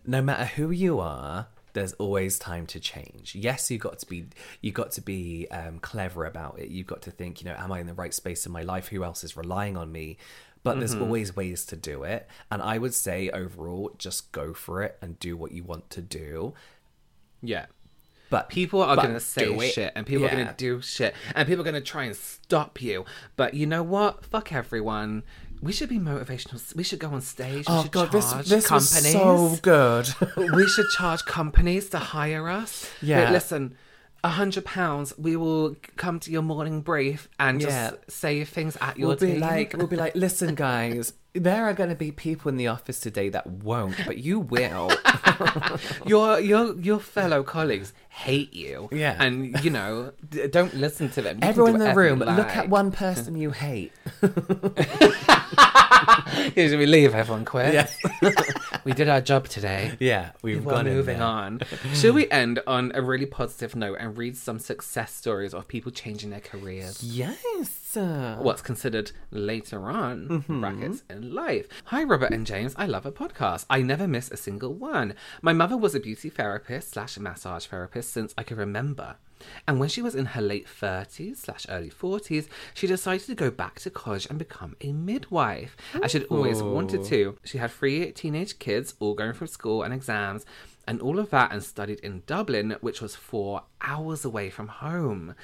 no matter who you are, there's always time to change. Yes, you got to be you got to be um, clever about it. You've got to think, you know, am I in the right space in my life? Who else is relying on me? But there's always ways to do it. And I would say overall, just go for it and do what you want to do. yeah But people are going to say shit and people are going to do shit and people are going to try and stop you but you know what fuck everyone we should be motivational we should go on stage we Oh should god, this charge this was companies so good. we should charge companies to hire us Yeah. But listen a hundred pounds we will come to your morning brief and just Yeah. say things at your We'll be team. like, we'll be like, listen, guys, there are going to be people in the office today that won't, but you will. your your your fellow colleagues hate you Yeah. and you know d- don't listen to them You Everyone in the room, look at one person you hate. Should we leave? Everyone quit. Yeah. we did our job today. Yeah, we've We're gone moving on. Should we end on a really positive note and read some success stories of people changing their careers? Yes. uh, What's considered later on brackets in life. Hi, Robert and James. I love a podcast. I never miss a single one. My mother was a beauty therapist slash massage therapist since I can remember. And when she was in her late 30s slash early 40s, she decided to go back to college and become a midwife, as she'd always wanted to. She had three teenage kids, all going through school and exams, and all of that, and studied in Dublin, which was four hours away from home.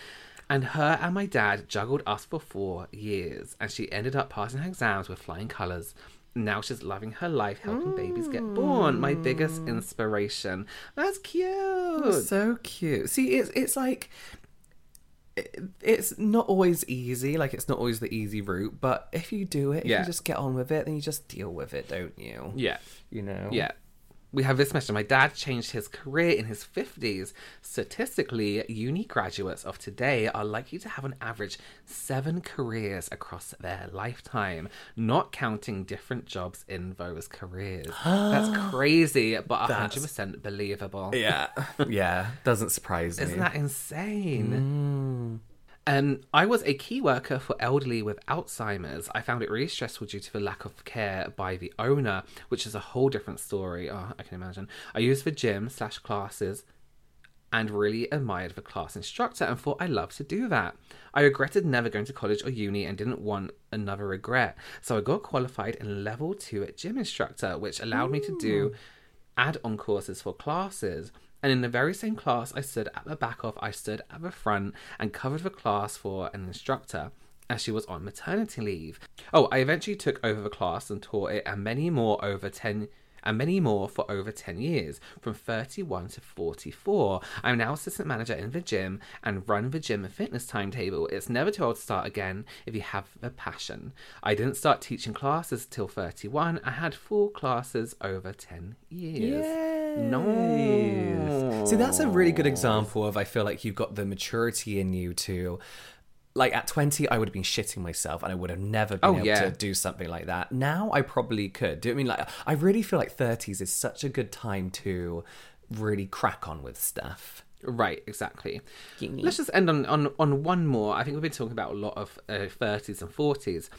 And her and my dad juggled us for four years, and she ended up passing her exams with flying colours. Now she's loving her life, helping babies get born. My biggest mm. inspiration. That's cute. So cute. See, it's it's like it's not always easy. Like it's not always the easy route. But if you do it, if Yeah. you just get on with it, then you just deal with it, don't you? Yeah. You know. Yeah. We have this mention. My dad changed his career in his 50s. Statistically, uni graduates of today are likely to have an average seven careers across their lifetime, not counting different jobs in those careers. That's crazy, but 100% believable. Yeah. yeah. Doesn't surprise me. Isn't that insane? Mm. Um, I was a key worker for elderly with Alzheimer's. I found it really stressful due to the lack of care by the owner, which is a whole different story. Oh, I can imagine. I used the gym slash classes and really admired the class instructor and thought I loved to do that. I regretted never going to college or uni and didn't want another regret. So I got qualified in level two at gym instructor, which allowed me to do add on courses for classes. And in the very same class I stood at the back of, I stood at the front and covered the class for an instructor. as she was on maternity leave. Oh, I eventually took over the class and taught it, and many more over 10 and many more for over 10 years, from 31 to 44. I'm now assistant manager in the gym and run the gym and fitness timetable. It's never too old to start again if you have the passion. I didn't start teaching classes till 31. I had four classes over 10 years. Nice. See, that's a really good example of I feel like you've got the maturity in you to. Like at 20, I would have been shitting myself and I would have never been Oh, able yeah. to do something like that. Now I probably could. Do you know I mean? Like, I really feel like 30s is such a good time to really crack on with stuff. Right, exactly. Let's just end on, on, on one more. I think we've been talking about a lot of uh, 30s and 40s.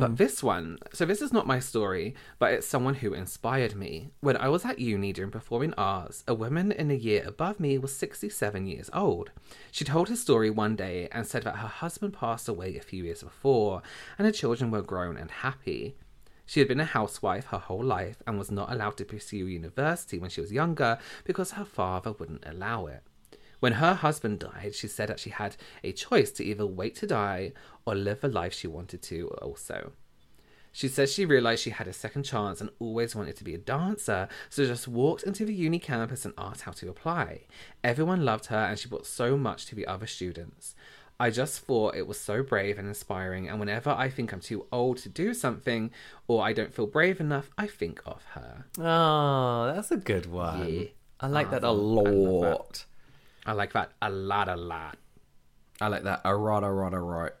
But this one, so this is not my story, but it's someone who inspired me. When I was at uni during performing arts, a woman in a year above me was 67 years old. She told her story one day and said that her husband passed away a few years before, and her children were grown and happy. She had been a housewife her whole life and was not allowed to pursue university when she was younger because her father wouldn't allow it. When her husband died, she said that she had a choice to either wait to die or live the life she wanted to also. She says she realized she had a second chance and always wanted to be a dancer, so just walked into the uni campus and asked how to apply. Everyone loved her and she brought so much to the other students. I just thought it was so brave and inspiring, and whenever I think I'm too old to do something or I don't feel brave enough, I think of her. Oh, that's a good one. Yeah. I like that a lot. I like that a lot, a lot. I like that a lot, a lot, a lot.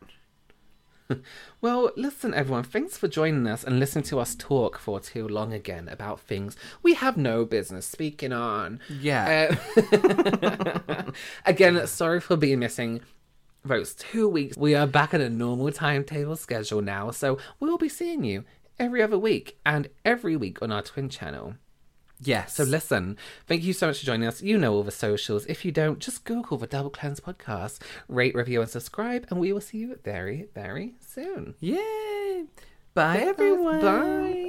Well, listen, everyone, thanks for joining us and listening to us talk for too long again about things we have no business speaking on. Yeah. Uh, again, sorry for being missing those two weeks. We are back at a normal timetable schedule now, so we'll be seeing you every other week and every week on our twin channel. Yes. So listen, thank you so much for joining us. You know all the socials. If you don't, just Google the Double Cleanse podcast, rate, review, and subscribe, and we will see you very, very soon. Yay. Bye, everyone. Bye.